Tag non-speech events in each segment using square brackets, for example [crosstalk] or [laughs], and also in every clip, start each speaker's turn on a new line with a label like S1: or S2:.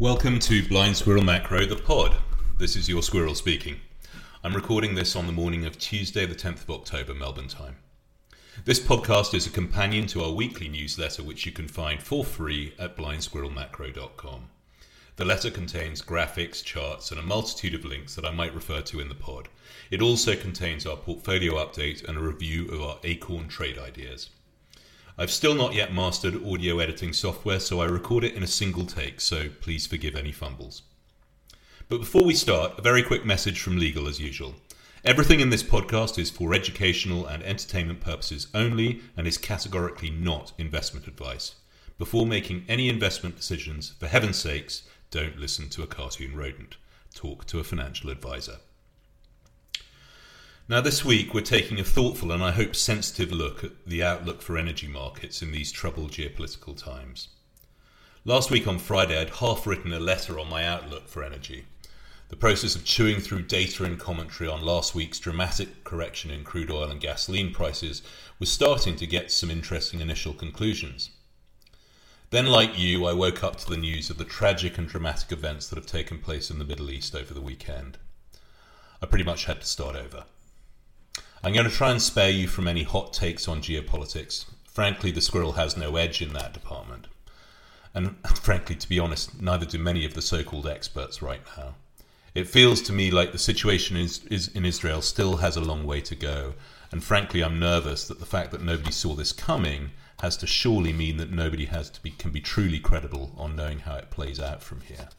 S1: Welcome to Blind Squirrel Macro, the pod. This is your squirrel speaking. I'm recording this on the morning of Tuesday, the 10th of October, Melbourne time. This podcast is a companion to our weekly newsletter, which you can find for free at blindsquirrelmacro.com. The letter contains graphics, charts, and a multitude of links that I might refer to in the pod. It also contains our portfolio update and a review of our Acorn trade ideas. I've still not yet mastered audio editing software, so I record it in a single take, so please forgive any fumbles. But before we start, a very quick message from legal as usual. Everything in this podcast is for educational and entertainment purposes only and is categorically not investment advice. Before making any investment decisions, for heaven's sakes, don't listen to a cartoon rodent. Talk to a financial advisor. Now, this week we're taking a thoughtful and I hope sensitive look at the outlook for energy markets in these troubled geopolitical times. Last week on Friday, I'd half written a letter on my outlook for energy. The process of chewing through data and commentary on last week's dramatic correction in crude oil and gasoline prices was starting to get some interesting initial conclusions. Then, like you, I woke up to the news of the tragic and dramatic events that have taken place in the Middle East over the weekend. I pretty much had to start over. I'm going to try and spare you from any hot takes on geopolitics. Frankly, the squirrel has no edge in that department. And [laughs] frankly, to be honest, neither do many of the so called experts right now. It feels to me like the situation is, is in Israel still has a long way to go. And frankly, I'm nervous that the fact that nobody saw this coming has to surely mean that nobody has to be, can be truly credible on knowing how it plays out from here.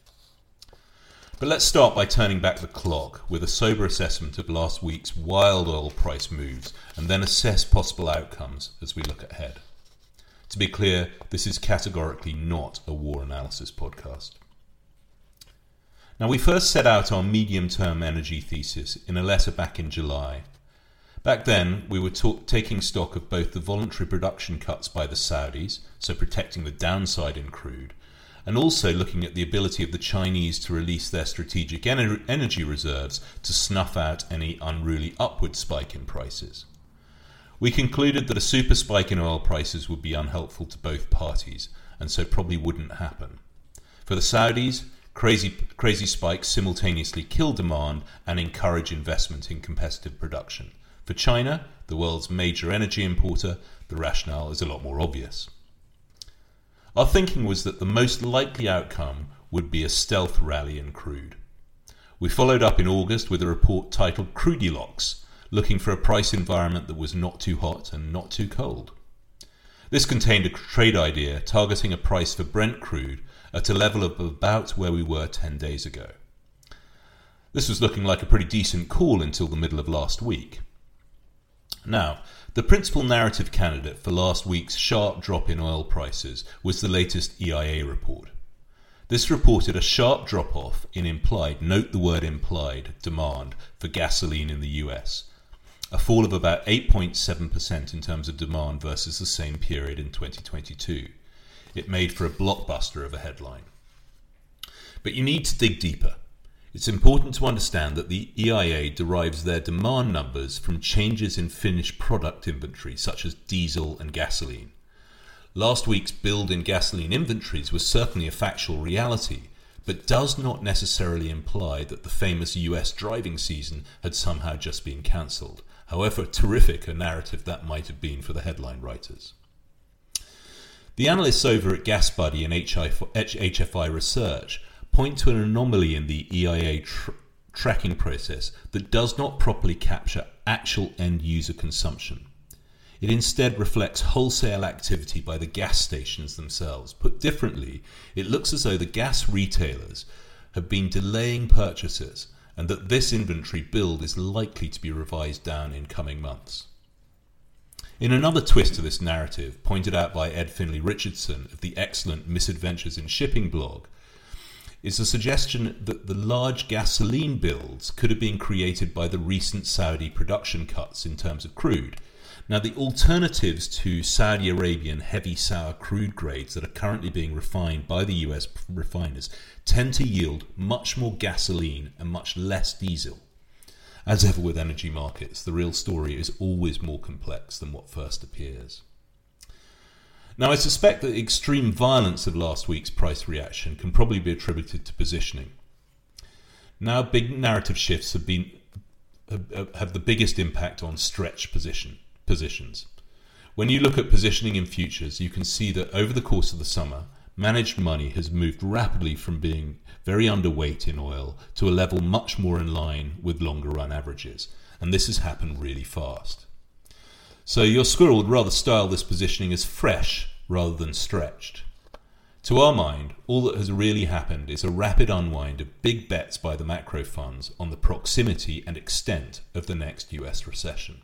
S1: But let's start by turning back the clock with a sober assessment of last week's wild oil price moves and then assess possible outcomes as we look ahead. To be clear, this is categorically not a war analysis podcast. Now, we first set out our medium term energy thesis in a letter back in July. Back then, we were taking stock of both the voluntary production cuts by the Saudis, so protecting the downside in crude, and also looking at the ability of the Chinese to release their strategic ener- energy reserves to snuff out any unruly upward spike in prices. We concluded that a super spike in oil prices would be unhelpful to both parties, and so probably wouldn't happen. For the Saudis, crazy, crazy spikes simultaneously kill demand and encourage investment in competitive production. For China, the world's major energy importer, the rationale is a lot more obvious. Our thinking was that the most likely outcome would be a stealth rally in crude. We followed up in August with a report titled Crudilocks, looking for a price environment that was not too hot and not too cold. This contained a trade idea targeting a price for Brent crude at a level of about where we were 10 days ago. This was looking like a pretty decent call until the middle of last week. Now, the principal narrative candidate for last week's sharp drop in oil prices was the latest EIA report. This reported a sharp drop off in implied, note the word implied, demand for gasoline in the US, a fall of about 8.7% in terms of demand versus the same period in 2022. It made for a blockbuster of a headline. But you need to dig deeper. It's important to understand that the EIA derives their demand numbers from changes in finished product inventory, such as diesel and gasoline. Last week's build in gasoline inventories was certainly a factual reality, but does not necessarily imply that the famous US driving season had somehow just been cancelled, however terrific a narrative that might have been for the headline writers. The analysts over at GasBuddy and HFI Research point to an anomaly in the EIA tr- tracking process that does not properly capture actual end user consumption. It instead reflects wholesale activity by the gas stations themselves. Put differently, it looks as though the gas retailers have been delaying purchases and that this inventory build is likely to be revised down in coming months. In another twist to this narrative, pointed out by Ed Finley Richardson of the excellent Misadventures in Shipping blog, is the suggestion that the large gasoline builds could have been created by the recent Saudi production cuts in terms of crude. Now, the alternatives to Saudi Arabian heavy sour crude grades that are currently being refined by the US refiners tend to yield much more gasoline and much less diesel. As ever with energy markets, the real story is always more complex than what first appears. Now, I suspect that the extreme violence of last week's price reaction can probably be attributed to positioning. Now, big narrative shifts have been have, have the biggest impact on stretch position positions. When you look at positioning in futures, you can see that over the course of the summer, managed money has moved rapidly from being very underweight in oil to a level much more in line with longer run averages, and this has happened really fast. So your squirrel would rather style this positioning as fresh rather than stretched. To our mind, all that has really happened is a rapid unwind of big bets by the macro funds on the proximity and extent of the next US recession.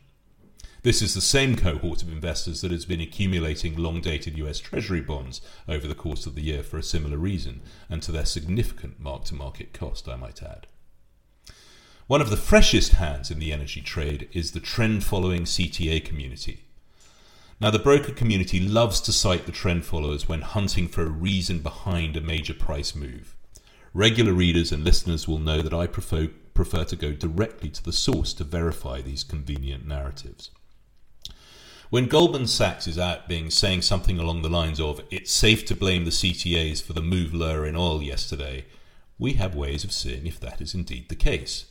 S1: This is the same cohort of investors that has been accumulating long dated US Treasury bonds over the course of the year for a similar reason, and to their significant mark to market cost, I might add. One of the freshest hands in the energy trade is the trend following CTA community. Now, the broker community loves to cite the trend followers when hunting for a reason behind a major price move. Regular readers and listeners will know that I prefer, prefer to go directly to the source to verify these convenient narratives. When Goldman Sachs is out being saying something along the lines of, it's safe to blame the CTAs for the move lower in oil yesterday, we have ways of seeing if that is indeed the case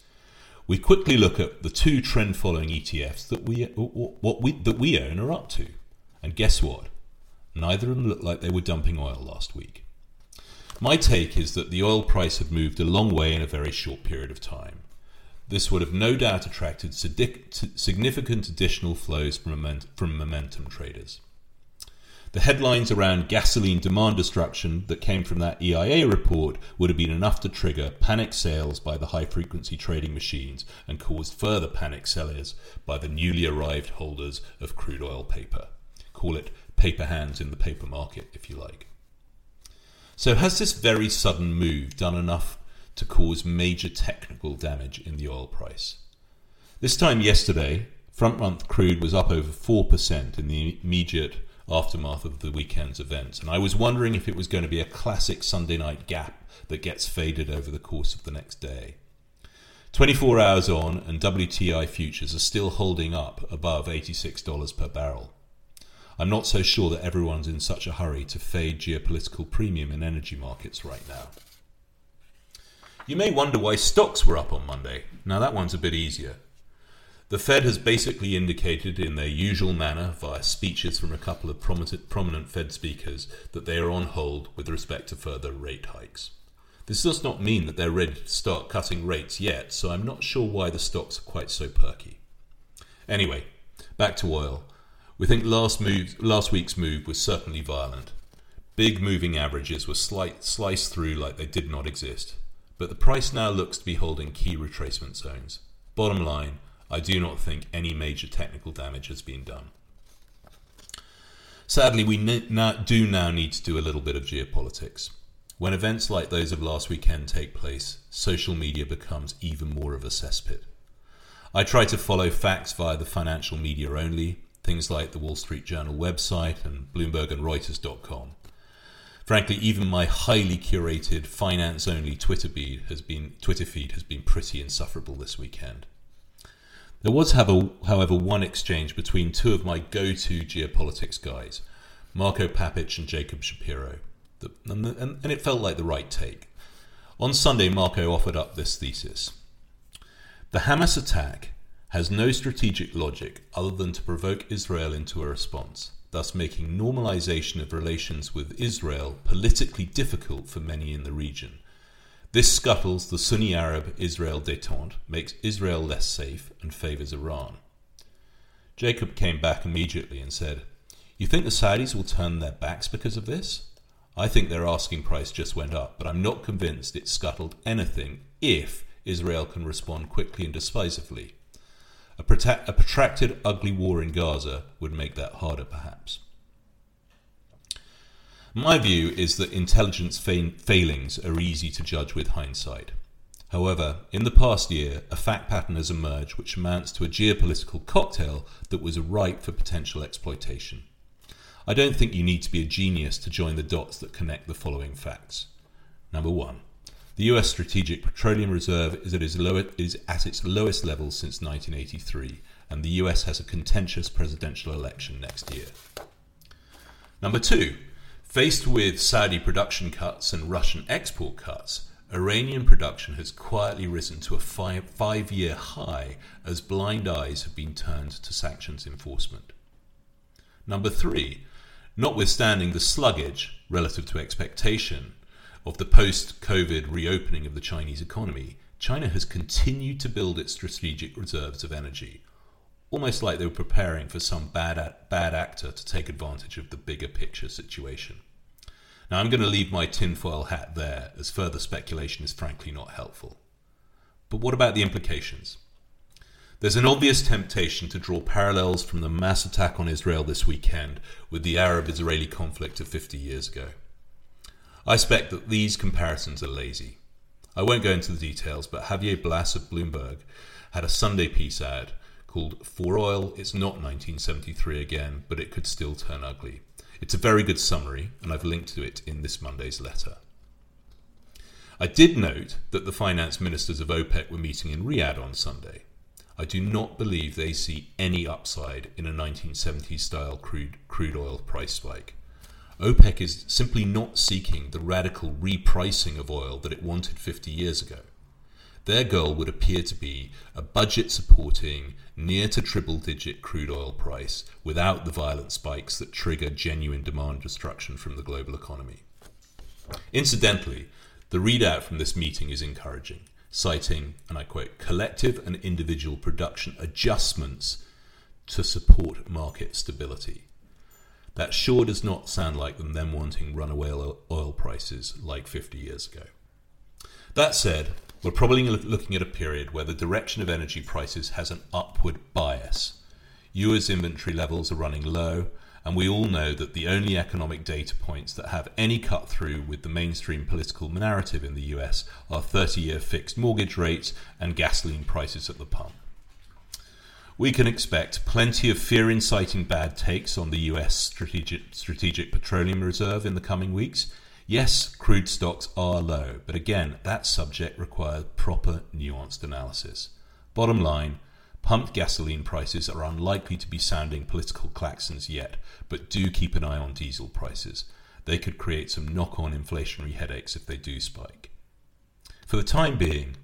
S1: we quickly look at the two trend following ETFs that we, what we, that we own are up to. And guess what? Neither of them looked like they were dumping oil last week. My take is that the oil price had moved a long way in a very short period of time. This would have no doubt attracted significant additional flows from momentum traders. The headlines around gasoline demand destruction that came from that EIA report would have been enough to trigger panic sales by the high frequency trading machines and caused further panic sellers by the newly arrived holders of crude oil paper. Call it paper hands in the paper market, if you like. So, has this very sudden move done enough to cause major technical damage in the oil price? This time yesterday, front month crude was up over 4% in the immediate aftermath of the weekend's events. And I was wondering if it was going to be a classic Sunday night gap that gets faded over the course of the next day. 24 hours on, and WTI futures are still holding up above $86 per barrel. I'm not so sure that everyone's in such a hurry to fade geopolitical premium in energy markets right now. You may wonder why stocks were up on Monday. Now, that one's a bit easier. The Fed has basically indicated in their usual manner, via speeches from a couple of prominent, Fed speakers, that they are on hold with respect to further rate hikes. This does not mean that they're ready to start cutting rates yet, so I'm not sure why the stocks are quite so perky. Anyway, back to oil. We think last, move, last week's move was certainly violent. Big moving averages were slight, sliced through like they did not exist, but the price now looks to be holding key retracement zones. Bottom line, I do not think any major technical damage has been done. Sadly, we do now need to do a little bit of geopolitics. When events like those of last weekend take place, social media becomes even more of a cesspit. I try to follow facts via the financial media only, things like the Wall Street Journal website and Bloomberg and Reuters.com. Frankly, even my highly curated finance only Twitter feed has been Twitter feed has been pretty insufferable this weekend. There was, however, one exchange between two of my go to geopolitics guys, Marco Papic and Jacob Shapiro, and it felt like the right take. On Sunday, Marco offered up this thesis The Hamas attack has no strategic logic other than to provoke Israel into a response, thus making normalization of relations with Israel politically difficult for many in the region this scuttles the Sunni Arab Israel detente, makes Israel less safe, and favours Iran. Jacob came back immediately and said, You think the Saudis will turn their backs because of this? I think their asking price just went up, but I'm not convinced it scuttled anything if Israel can respond quickly and decisively. A, a protracted, ugly war in Gaza would make that harder, perhaps. My view is that intelligence fa- failings are easy to judge with hindsight. However, in the past year, a fact pattern has emerged which amounts to a geopolitical cocktail that was ripe for potential exploitation. I don't think you need to be a genius to join the dots that connect the following facts. Number one, the US Strategic Petroleum Reserve is at its, low- is at its lowest level since 1983, and the US has a contentious presidential election next year. Number two, faced with Saudi production cuts and Russian export cuts, Iranian production has quietly risen to a five, five year high as blind eyes have been turned to sanctions enforcement. Number three, notwithstanding the sluggish, relative to expectation, of the post COVID reopening of the Chinese economy, China has continued to build its strategic reserves of energy, almost like they were preparing for some bad, bad actor to take advantage of the bigger picture situation. Now, I'm going to leave my tinfoil hat there, as further speculation is frankly not helpful. But what about the implications? There's an obvious temptation to draw parallels from the mass attack on Israel this weekend with the Arab Israeli conflict of 50 years ago. I suspect that these comparisons are lazy. I won't go into the details, but Javier Blas of Bloomberg had a Sunday piece ad called For Oil, It's Not 1973 Again, but It Could Still Turn Ugly. It's a very good summary, and I've linked to it in this Monday's letter. I did note that the finance ministers of OPEC were meeting in Riyadh on Sunday. I do not believe they see any upside in a 1970s style crude, crude oil price spike. OPEC is simply not seeking the radical repricing of oil that it wanted 50 years ago. Their goal would appear to be a budget supporting near to triple digit crude oil price without the violent spikes that trigger genuine demand destruction from the global economy. Incidentally, the readout from this meeting is encouraging, citing, and I quote, collective and individual production adjustments to support market stability. That sure does not sound like them them wanting runaway oil prices like 50 years ago. That said, we're probably looking at a period where the direction of energy prices has an upward bias. US inventory levels are running low, and we all know that the only economic data points that have any cut through with the mainstream political narrative in the US are 30 year fixed mortgage rates and gasoline prices at the pump. We can expect plenty of fear inciting bad takes on the US strategic, strategic petroleum reserve in the coming weeks, Yes, crude stocks are low, but again, that subject requires proper, nuanced analysis. Bottom line, pumped gasoline prices are unlikely to be sounding political claxons yet, but do keep an eye on diesel prices. They could create some knock on inflationary headaches if they do spike. For the time being,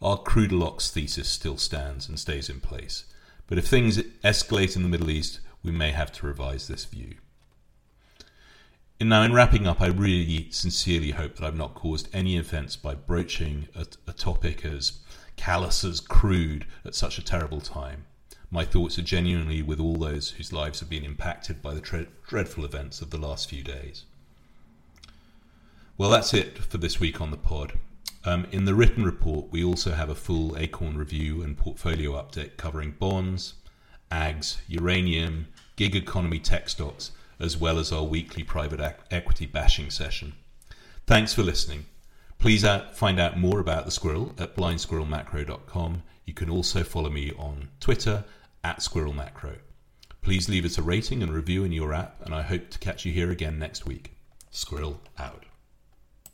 S1: our Crudilocks thesis still stands and stays in place, but if things escalate in the Middle East, we may have to revise this view. And now, in wrapping up, I really sincerely hope that I've not caused any offence by broaching a, a topic as callous as crude at such a terrible time. My thoughts are genuinely with all those whose lives have been impacted by the tre- dreadful events of the last few days. Well, that's it for this week on the pod. Um, in the written report, we also have a full Acorn review and portfolio update covering bonds, ags, uranium, gig economy tech stocks, as well as our weekly private equity bashing session. Thanks for listening. Please find out more about the squirrel at blindsquirrelmacro.com. You can also follow me on Twitter at squirrelmacro. Please leave us a rating and review in your app, and I hope to catch you here again next week. Squirrel out.